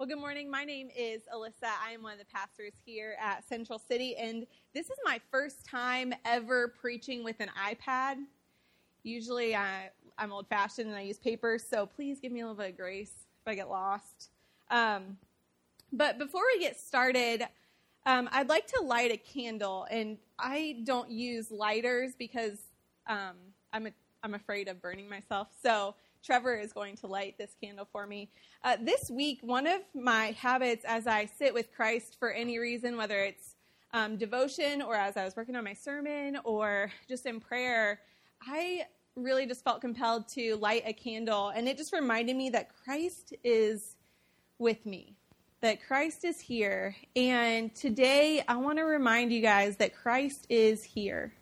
Well, good morning. My name is Allyssa. I am one of the pastors here at Central City, and this is my first time ever preaching with an iPad. Usually I, am old fashioned and I use paper, so please give me a little bit of grace if I get lost. Um, but before we get started, um, I'd like to light a candle, and I don't use lighters because um, I'm, a, I'm afraid of burning myself. So Trevor is going to light this candle for me. Uh, this week, one of my habits as I sit with Christ for any reason, whether it's um, devotion or as I was working on my sermon or just in prayer, I really just felt compelled to light a candle. And it just reminded me that Christ is with me, that Christ is here. And today, I want to remind you guys that Christ is here.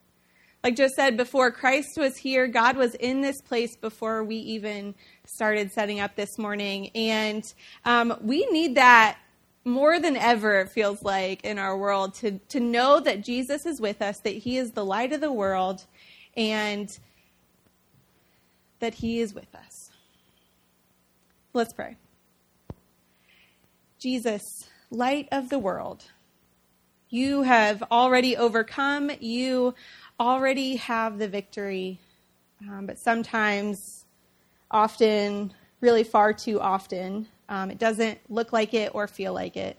Like Joe said before, Christ was here. God was in this place before we even started setting up this morning. And um, we need that more than ever, it feels like, in our world to, to know that Jesus is with us, that He is the light of the world, and that He is with us. Let's pray. Jesus, light of the world, you have already overcome. You already have the victory, um, but sometimes, often, really far too often, um, it doesn't look like it or feel like it.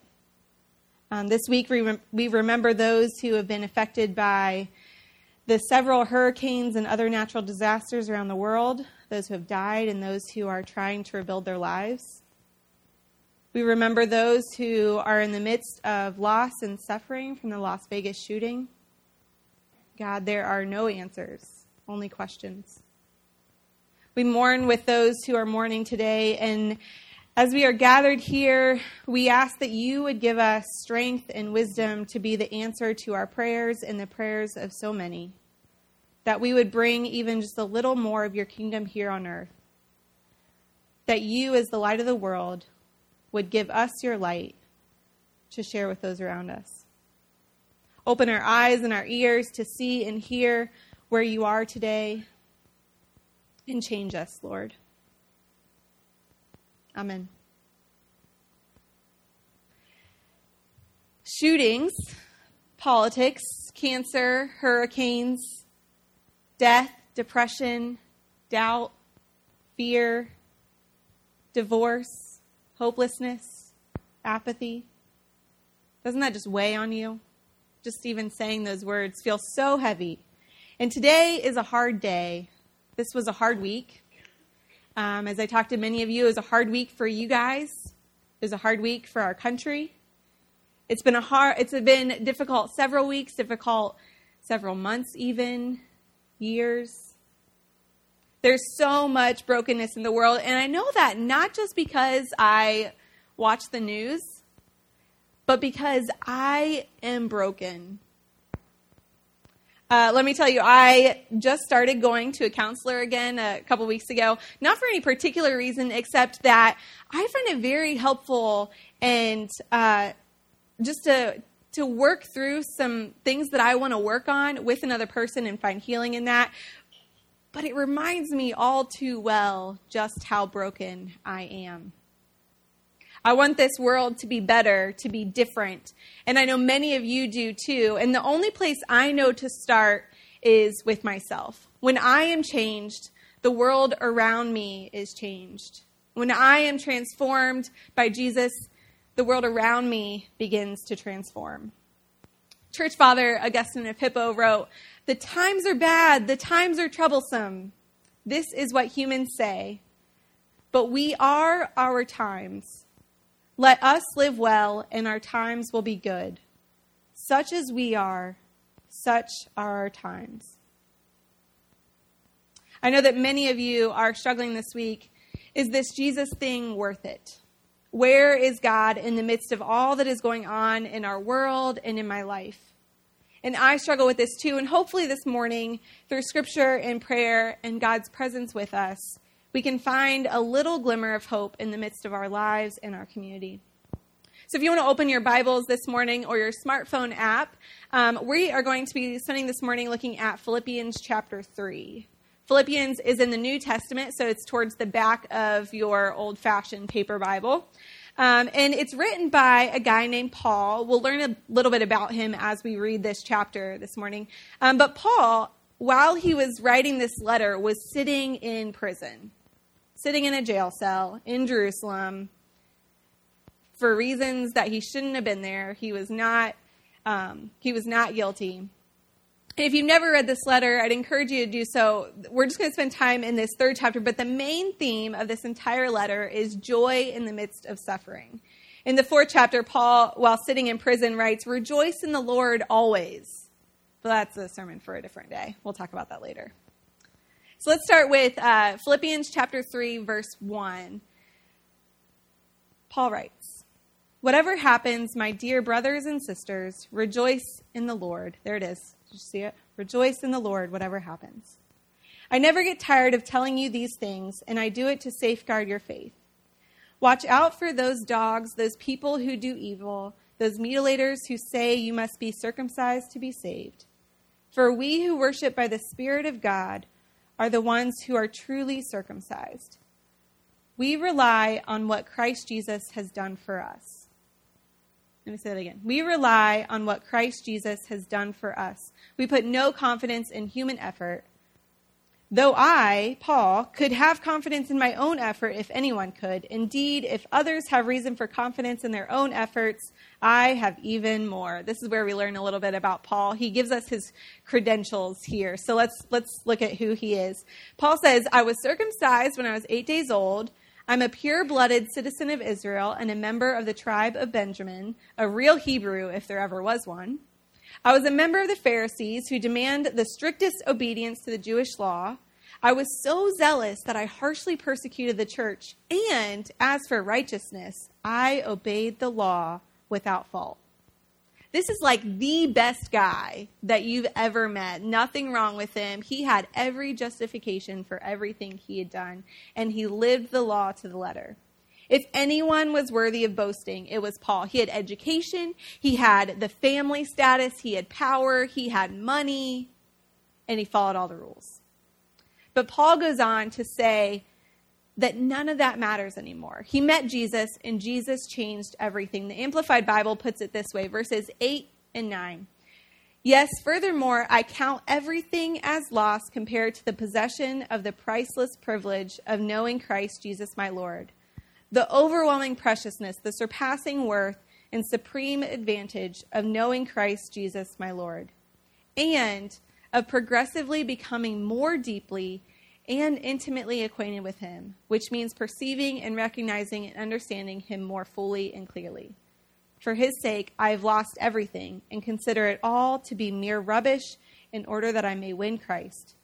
Um, this week, we, we remember those who have been affected by the several hurricanes and other natural disasters around the world, those who have died, and those who are trying to rebuild their lives. We remember those who are in the midst of loss and suffering from the Las Vegas shooting. God, there are no answers, only questions. We mourn with those who are mourning today, and as we are gathered here, we ask that you would give us strength and wisdom to be the answer to our prayers and the prayers of so many. That we would bring even just a little more of your kingdom here on earth. That you, as the light of the world, would give us your light to share with those around us. Open our eyes and our ears to see and hear where you are today. And change us, Lord. Amen. Shootings, politics, cancer, hurricanes, death, depression, doubt, fear, divorce, hopelessness, apathy. Doesn't that just weigh on you? Just even saying those words feels so heavy. And today is a hard day. This was a hard week. Um, as I talked to many of you, it was a hard week for you guys. It was a hard week for our country. It's been a hard. It's been difficult several weeks, difficult several months, even years. There's so much brokenness in the world, and I know that not just because I watch the news, but because I am broken. Uh, let me tell you, I just started going to a counselor again a couple weeks ago, not for any particular reason, except that I find it very helpful and uh, just to to work through some things that I want to work on with another person and find healing in that. But it reminds me all too well just how broken I am. I want this world to be better, to be different. And I know many of you do too. And the only place I know to start is with myself. When I am changed, the world around me is changed. When I am transformed by Jesus, the world around me begins to transform. Church father Augustine of Hippo wrote, The times are bad, the times are troublesome. This is what humans say. But we are our times. Let us live well, and our times will be good. Such as we are, such are our times. I know that many of you are struggling this week. Is this Jesus thing worth it? Where is God in the midst of all that is going on in our world and in my life? And I struggle with this too. And hopefully, this morning, through scripture and prayer and God's presence with us, we can find a little glimmer of hope in the midst of our lives and our community. So, if you want to open your Bibles this morning or your smartphone app, um, we are going to be spending this morning looking at Philippians chapter 3. Philippians is in the New Testament, so it's towards the back of your old fashioned paper Bible. Um, and it's written by a guy named Paul. We'll learn a little bit about him as we read this chapter this morning. Um, but Paul, while he was writing this letter, was sitting in prison, sitting in a jail cell in Jerusalem for reasons that he shouldn't have been there. He was not. Um, he was not guilty. If you've never read this letter, I'd encourage you to do so. We're just going to spend time in this third chapter, but the main theme of this entire letter is joy in the midst of suffering. In the fourth chapter, Paul, while sitting in prison, writes, Rejoice in the Lord always. But that's a sermon for a different day. We'll talk about that later. So let's start with uh, Philippians chapter 3, verse 1. Paul writes, Whatever happens, my dear brothers and sisters, rejoice in the Lord. There it is. Did you see it? Rejoice in the Lord, whatever happens. I never get tired of telling you these things, and I do it to safeguard your faith. Watch out for those dogs, those people who do evil, those mutilators who say you must be circumcised to be saved. For we who worship by the Spirit of God are the ones who are truly circumcised. We rely on what Christ Jesus has done for us let me say that again. We rely on what Christ Jesus has done for us. We put no confidence in human effort. Though I, Paul, could have confidence in my own effort if anyone could. Indeed, if others have reason for confidence in their own efforts, I have even more. This is where we learn a little bit about Paul. He gives us his credentials here. So let's let's look at who he is. Paul says, "I was circumcised when I was 8 days old." I'm a pure blooded citizen of Israel and a member of the tribe of Benjamin, a real Hebrew if there ever was one. I was a member of the Pharisees who demand the strictest obedience to the Jewish law. I was so zealous that I harshly persecuted the church, and as for righteousness, I obeyed the law without fault. This is like the best guy that you've ever met. Nothing wrong with him. He had every justification for everything he had done, and he lived the law to the letter. If anyone was worthy of boasting, it was Paul. He had education, he had the family status, he had power, he had money, and he followed all the rules. But Paul goes on to say, that none of that matters anymore. He met Jesus, and Jesus changed everything. The Amplified Bible puts it this way verses 8 and 9. Yes, furthermore, I count everything as loss compared to the possession of the priceless privilege of knowing Christ Jesus my Lord. The overwhelming preciousness, the surpassing worth, and supreme advantage of knowing Christ Jesus my Lord, and of progressively becoming more deeply and intimately acquainted with him, which means perceiving and recognizing and understanding him more fully and clearly. For his sake, I have lost everything and consider it all to be mere rubbish in order that I may win Christ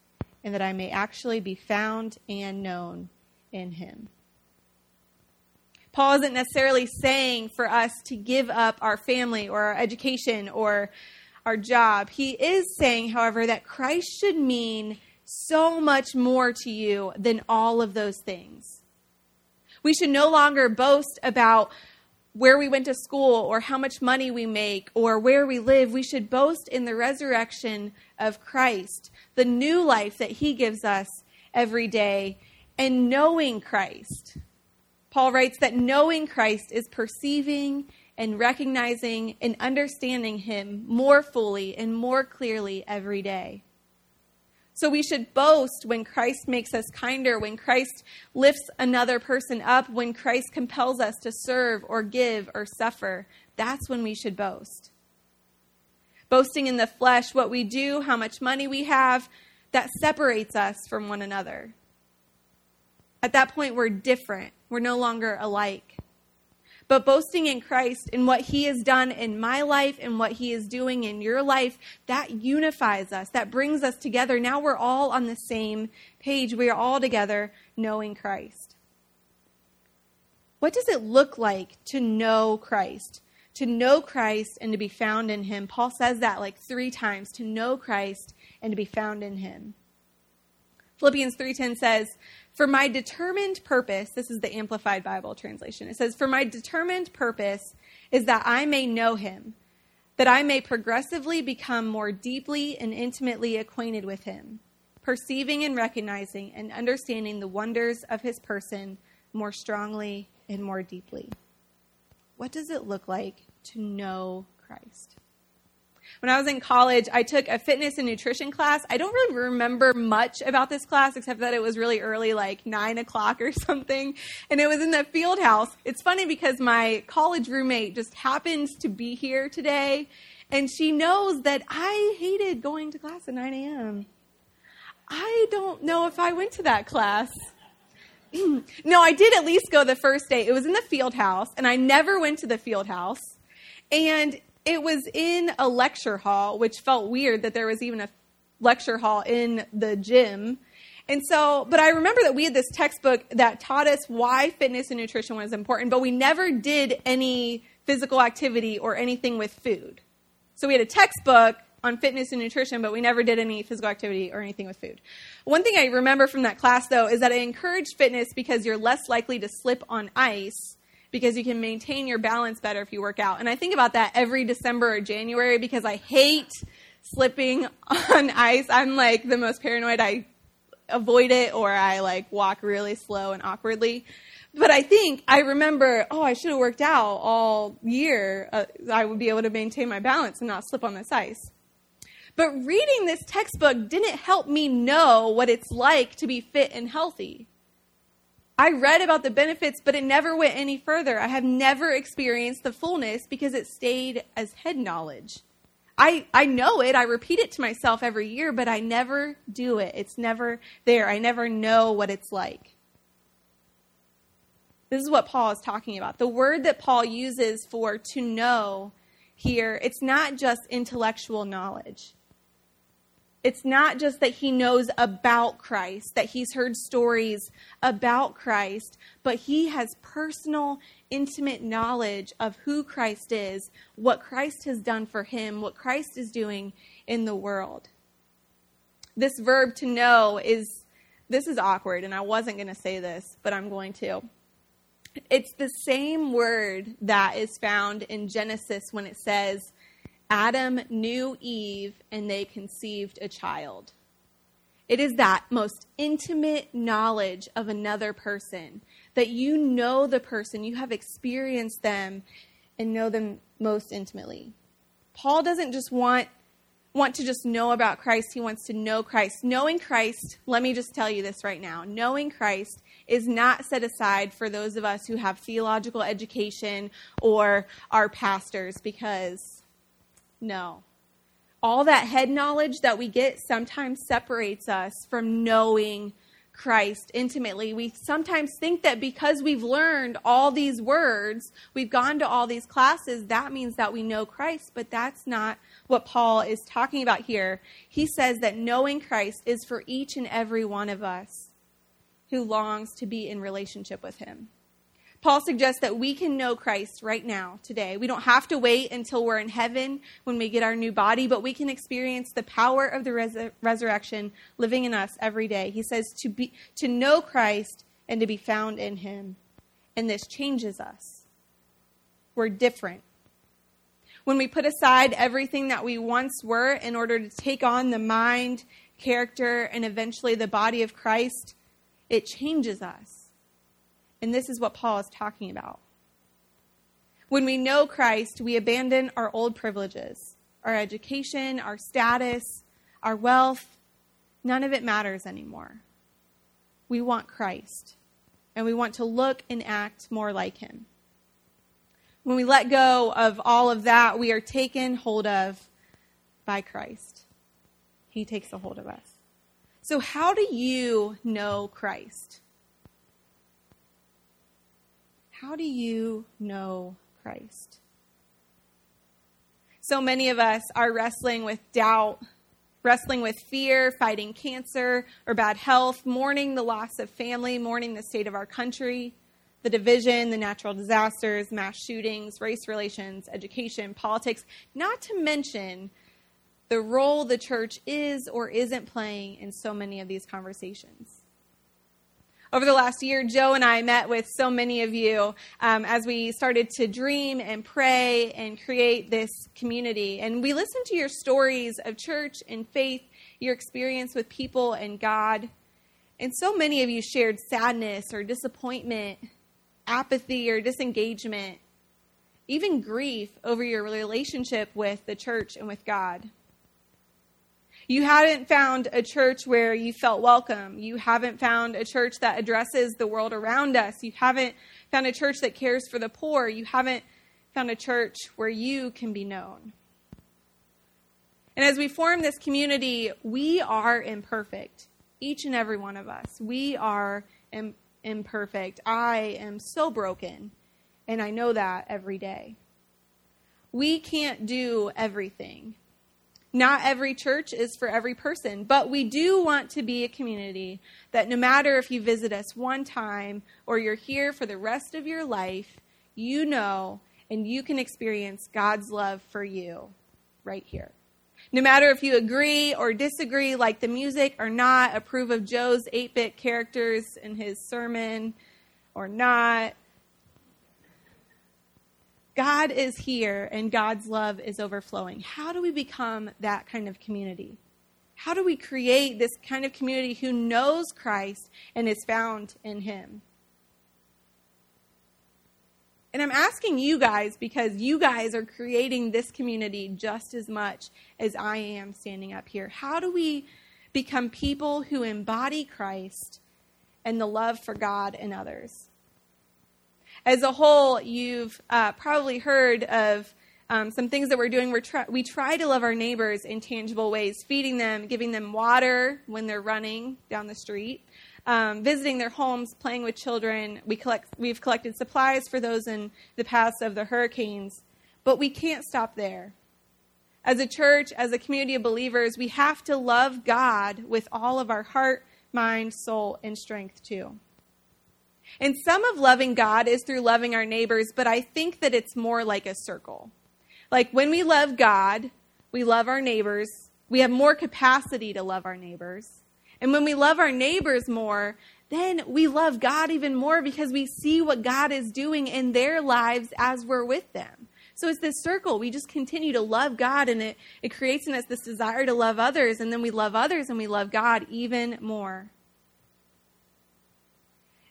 and that I may actually be found and known in him. Paul isn't necessarily saying for us to give up our family or our education or our job. He is saying, however, that Christ should mean so much more to you than all of those things. We should no longer boast about where we went to school or how much money we make or where we live. We should boast in the resurrection of Christ, the new life that he gives us every day, and knowing Christ. Paul writes that knowing Christ is perceiving and recognizing and understanding him more fully and more clearly every day. So we should boast when Christ makes us kinder, when Christ lifts another person up, when Christ compels us to serve or give or suffer. That's when we should boast. Boasting in the flesh, what we do, how much money we have, that separates us from one another. At that point, we're different. We're no longer alike. But boasting in Christ and what he has done in my life and what he is doing in your life, that unifies us. That brings us together. Now we're all on the same page. We are all together knowing Christ. What does it look like to know Christ? To know Christ and to be found in him. Paul says that like three times to know Christ and to be found in him. Philippians 3:10 says, for my determined purpose, this is the Amplified Bible translation. It says, For my determined purpose is that I may know him, that I may progressively become more deeply and intimately acquainted with him, perceiving and recognizing and understanding the wonders of his person more strongly and more deeply. What does it look like to know Christ? When I was in college, I took a fitness and nutrition class. I don't really remember much about this class except that it was really early, like nine o'clock or something. And it was in the field house. It's funny because my college roommate just happens to be here today. And she knows that I hated going to class at 9 a.m. I don't know if I went to that class. no, I did at least go the first day. It was in the field house, and I never went to the field house. And it was in a lecture hall, which felt weird that there was even a lecture hall in the gym. And so, but I remember that we had this textbook that taught us why fitness and nutrition was important, but we never did any physical activity or anything with food. So we had a textbook on fitness and nutrition, but we never did any physical activity or anything with food. One thing I remember from that class, though, is that it encouraged fitness because you're less likely to slip on ice because you can maintain your balance better if you work out. And I think about that every December or January because I hate slipping on ice. I'm like the most paranoid. I avoid it or I like walk really slow and awkwardly. But I think I remember, oh, I should have worked out all year. Uh, I would be able to maintain my balance and not slip on this ice. But reading this textbook didn't help me know what it's like to be fit and healthy. I read about the benefits, but it never went any further. I have never experienced the fullness because it stayed as head knowledge. I, I know it. I repeat it to myself every year, but I never do it. It's never there. I never know what it's like. This is what Paul is talking about. The word that Paul uses for to know here, it's not just intellectual knowledge. It's not just that he knows about Christ, that he's heard stories about Christ, but he has personal, intimate knowledge of who Christ is, what Christ has done for him, what Christ is doing in the world. This verb to know is, this is awkward, and I wasn't going to say this, but I'm going to. It's the same word that is found in Genesis when it says, Adam knew Eve and they conceived a child. It is that most intimate knowledge of another person that you know the person, you have experienced them and know them most intimately. Paul doesn't just want want to just know about Christ, he wants to know Christ. Knowing Christ, let me just tell you this right now. Knowing Christ is not set aside for those of us who have theological education or are pastors because no. All that head knowledge that we get sometimes separates us from knowing Christ intimately. We sometimes think that because we've learned all these words, we've gone to all these classes, that means that we know Christ, but that's not what Paul is talking about here. He says that knowing Christ is for each and every one of us who longs to be in relationship with him. Paul suggests that we can know Christ right now, today. We don't have to wait until we're in heaven when we get our new body, but we can experience the power of the res- resurrection living in us every day. He says to be to know Christ and to be found in him. And this changes us. We're different. When we put aside everything that we once were in order to take on the mind, character, and eventually the body of Christ, it changes us. And this is what Paul is talking about. When we know Christ, we abandon our old privileges, our education, our status, our wealth. None of it matters anymore. We want Christ, and we want to look and act more like him. When we let go of all of that, we are taken hold of by Christ. He takes a hold of us. So, how do you know Christ? How do you know Christ? So many of us are wrestling with doubt, wrestling with fear, fighting cancer or bad health, mourning the loss of family, mourning the state of our country, the division, the natural disasters, mass shootings, race relations, education, politics, not to mention the role the church is or isn't playing in so many of these conversations. Over the last year, Joe and I met with so many of you um, as we started to dream and pray and create this community. And we listened to your stories of church and faith, your experience with people and God. And so many of you shared sadness or disappointment, apathy or disengagement. even grief over your relationship with the church and with God. You haven't found a church where you felt welcome. You haven't found a church that addresses the world around us. You haven't found a church that cares for the poor. You haven't found a church where you can be known. And as we form this community, we are imperfect. Each and every one of us. We are Im- imperfect. I am so broken, and I know that every day. We can't do everything. Not every church is for every person, but we do want to be a community that no matter if you visit us one time or you're here for the rest of your life, you know and you can experience God's love for you right here. No matter if you agree or disagree, like the music or not, approve of Joe's 8 bit characters in his sermon or not, God is here and God's love is overflowing. How do we become that kind of community? How do we create this kind of community who knows Christ and is found in Him? And I'm asking you guys because you guys are creating this community just as much as I am standing up here. How do we become people who embody Christ and the love for God and others? As a whole, you've uh, probably heard of um, some things that we're doing. We're try- we try to love our neighbors in tangible ways, feeding them, giving them water when they're running down the street, um, visiting their homes, playing with children. We collect, we've collected supplies for those in the paths of the hurricanes, but we can't stop there. As a church, as a community of believers, we have to love God with all of our heart, mind, soul, and strength too. And some of loving God is through loving our neighbors, but I think that it's more like a circle. Like when we love God, we love our neighbors, we have more capacity to love our neighbors. And when we love our neighbors more, then we love God even more because we see what God is doing in their lives as we're with them. So it's this circle. We just continue to love God, and it, it creates in us this desire to love others, and then we love others and we love God even more.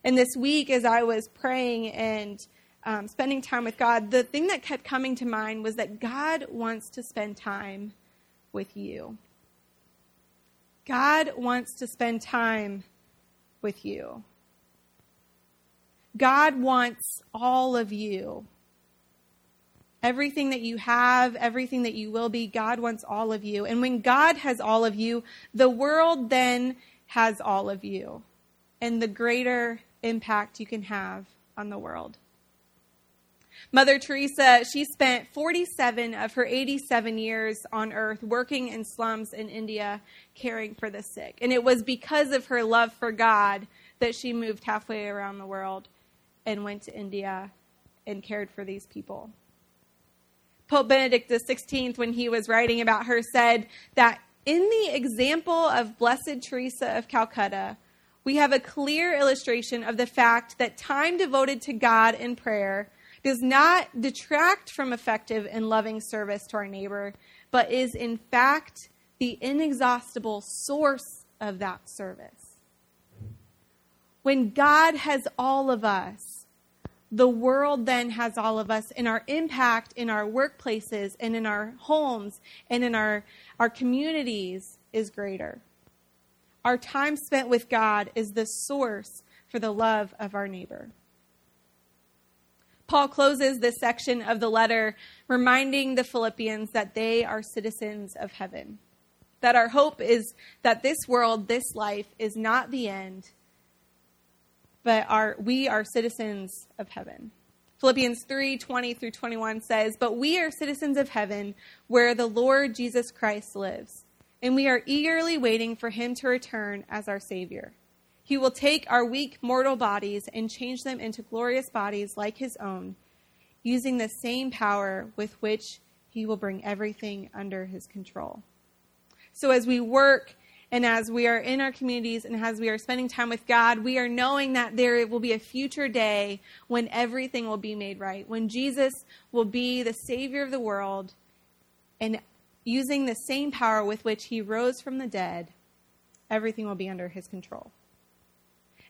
And this week, as I was praying and um, spending time with God, the thing that kept coming to mind was that God wants to spend time with you. God wants to spend time with you. God wants all of you. Everything that you have, everything that you will be, God wants all of you. And when God has all of you, the world then has all of you. And the greater impact you can have on the world. Mother Teresa, she spent 47 of her 87 years on earth working in slums in India, caring for the sick. And it was because of her love for God that she moved halfway around the world and went to India and cared for these people. Pope Benedict XVI, when he was writing about her, said that in the example of Blessed Teresa of Calcutta, we have a clear illustration of the fact that time devoted to God in prayer does not detract from effective and loving service to our neighbor, but is in fact the inexhaustible source of that service. When God has all of us, the world then has all of us, and our impact in our workplaces and in our homes and in our, our communities is greater. Our time spent with God is the source for the love of our neighbor. Paul closes this section of the letter reminding the Philippians that they are citizens of heaven. That our hope is that this world, this life, is not the end, but our, we are citizens of heaven. Philippians 3 20 through 21 says, But we are citizens of heaven, where the Lord Jesus Christ lives and we are eagerly waiting for him to return as our Savior. He will take our weak mortal bodies and change them into glorious bodies like his own, using the same power with which he will bring everything under his control. So as we work and as we are in our communities and as we are spending time with God, we are knowing that there will be a future day when everything will be made right, when Jesus will be the Savior of the world and using the same power with which he rose from the dead, everything will be under his control.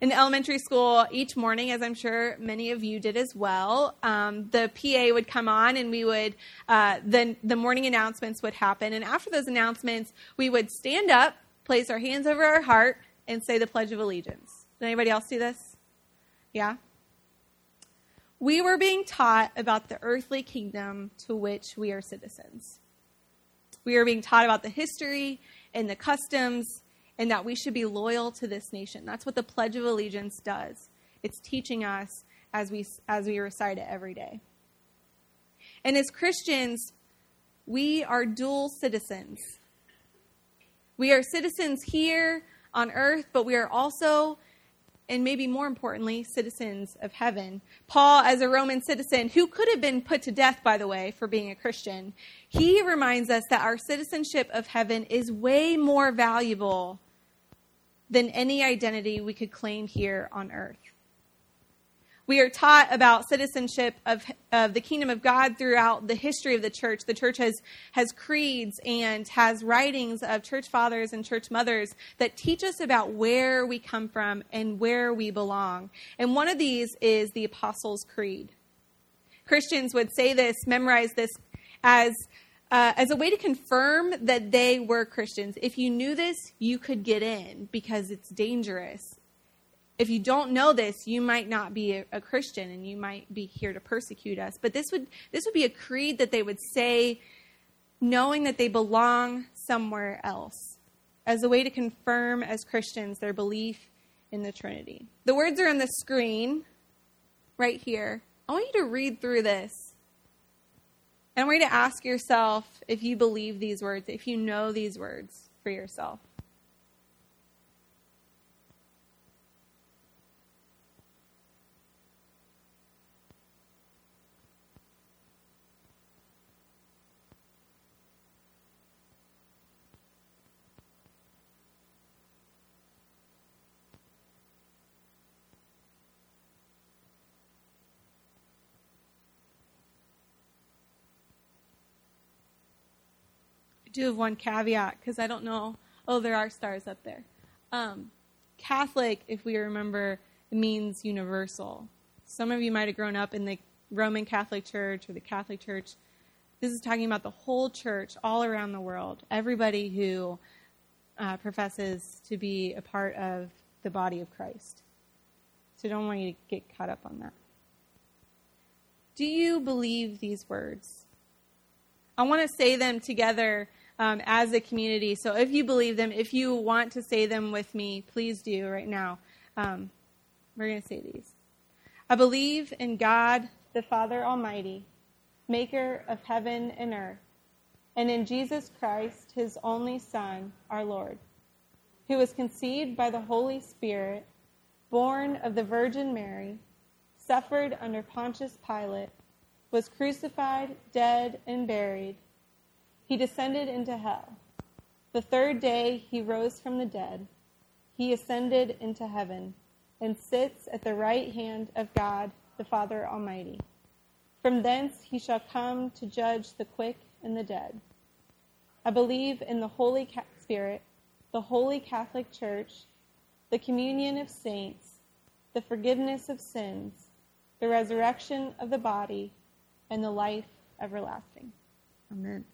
in elementary school each morning, as I'm sure many of you did as well. Um, the PA would come on, and we would uh, the the morning announcements would happen. And after those announcements, we would stand up, place our hands over our heart, and say the Pledge of Allegiance. Did anybody else do this? Yeah. We were being taught about the earthly kingdom to which we are citizens. We are being taught about the history and the customs and that we should be loyal to this nation. That's what the Pledge of Allegiance does. It's teaching us as we, as we recite it every day. And as Christians, we are dual citizens. We are citizens here on earth, but we are also, and maybe more importantly, citizens of heaven. Paul, as a Roman citizen, who could have been put to death, by the way, for being a Christian, he reminds us that our citizenship of heaven is way more valuable than any identity we could claim here on earth. We are taught about citizenship of, of the kingdom of God throughout the history of the church. The church has, has creeds and has writings of church fathers and church mothers that teach us about where we come from and where we belong. And one of these is the Apostles' Creed. Christians would say this, memorize this as uh, as a way to confirm that they were Christians. If you knew this, you could get in because it's dangerous. If you don't know this, you might not be a, a Christian and you might be here to persecute us. But this would this would be a creed that they would say, knowing that they belong somewhere else, as a way to confirm as Christians their belief in the Trinity. The words are on the screen right here. I want you to read through this and I want you to ask yourself if you believe these words, if you know these words for yourself. Do have one caveat because I don't know. Oh, there are stars up there. Um, Catholic, if we remember, means universal. Some of you might have grown up in the Roman Catholic Church or the Catholic Church. This is talking about the whole church all around the world, everybody who uh, professes to be a part of the body of Christ. So I don't want you to get caught up on that. Do you believe these words? I want to say them together um, as a community. So if you believe them, if you want to say them with me, please do right now. Um, we're going to say these. I believe in God, the Father Almighty, maker of heaven and earth, and in Jesus Christ, his only Son, our Lord, who was conceived by the Holy Spirit, born of the Virgin Mary, suffered under Pontius Pilate, was crucified, dead, and buried he descended into hell. The third day he rose from the dead. He ascended into heaven and sits at the right hand of God the Father Almighty. From thence he shall come to judge the quick and the dead. I believe in the Holy Spirit, the Holy Catholic Church, the communion of saints, the forgiveness of sins, the resurrection of the body, and the life everlasting. Amen.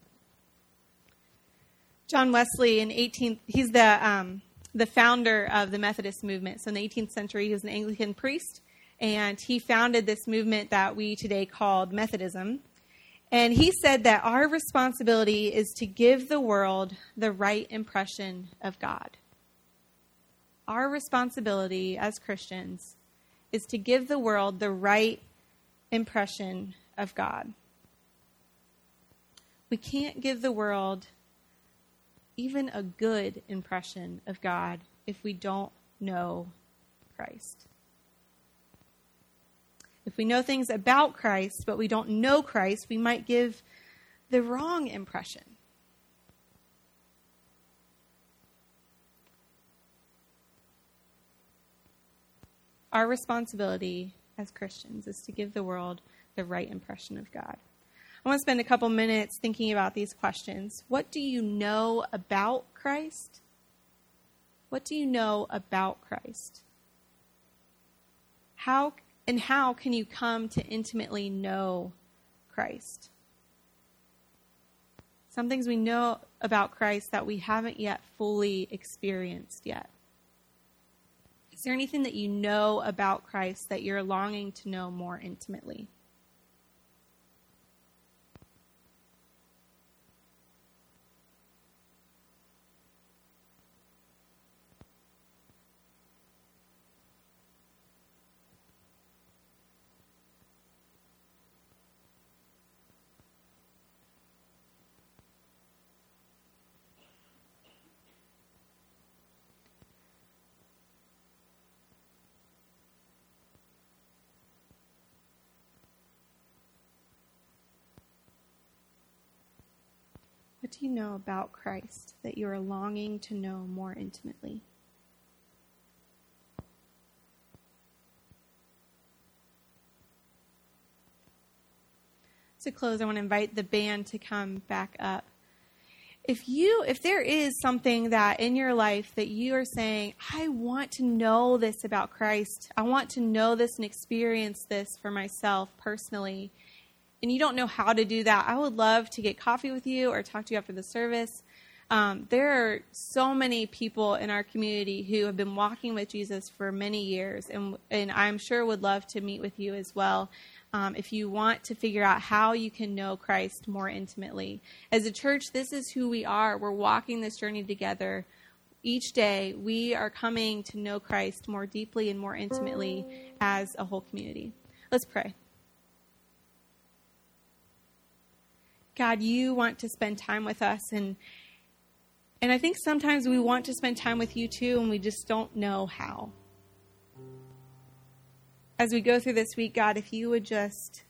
John Wesley in 18th, he's the, um, the founder of the Methodist movement. So in the 18th century, he was an Anglican priest, and he founded this movement that we today called Methodism. And he said that our responsibility is to give the world the right impression of God. Our responsibility as Christians is to give the world the right impression of God. We can't give the world even a good impression of God if we don't know Christ. If we know things about Christ, but we don't know Christ, we might give the wrong impression. Our responsibility as Christians is to give the world the right impression of God. I want to spend a couple minutes thinking about these questions. What do you know about Christ? What do you know about Christ? How and how can you come to intimately know Christ? Some things we know about Christ that we haven't yet fully experienced yet. Is there anything that you know about Christ that you're longing to know more intimately? What do you know about Christ that you are longing to know more intimately? To close, I want to invite the band to come back up. If you if there is something that in your life that you are saying, I want to know this about Christ. I want to know this and experience this for myself personally and you don't know how to do that, I would love to get coffee with you or talk to you after the service. Um, there are so many people in our community who have been walking with Jesus for many years, and, and I'm sure would love to meet with you as well. Um, if you want to figure out how you can know Christ more intimately. As a church, this is who we are. We're walking this journey together. Each day, we are coming to know Christ more deeply and more intimately as a whole community. Let's pray. God, you want to spend time with us and and I think sometimes we want to spend time with you too and we just don't know how. As we go through this week, God, if you would just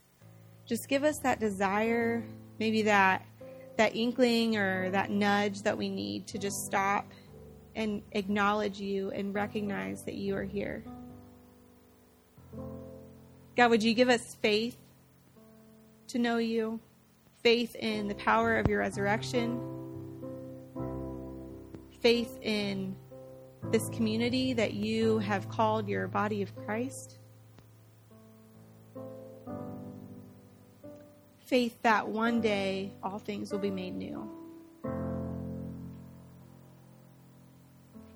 just give us that desire, maybe that that inkling or that nudge that we need to just stop and acknowledge you and recognize that you are here. God, would you give us faith to know you? Faith in the power of your resurrection, faith in this community that you have called your body of Christ, faith that one day all things will be made new.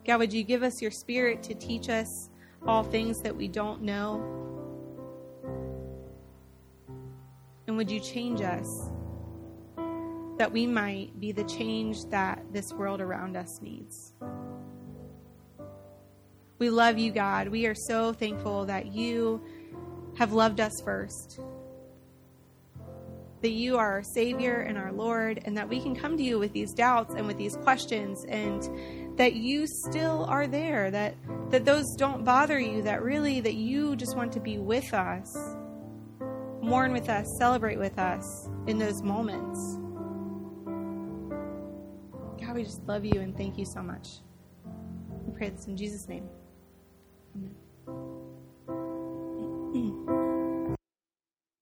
God, would you give us your spirit to teach us all things that we don't know? And would you change us that we might be the change that this world around us needs. We love you, God. We are so thankful that you have loved us first. That you are our Savior and our Lord, and that we can come to you with these doubts and with these questions, and that you still are there, that, that those don't bother you, that really that you just want to be with us, mourn with us, celebrate with us in those moments. God, we just love you and thank you so much. We pray this in Jesus' name. Amen.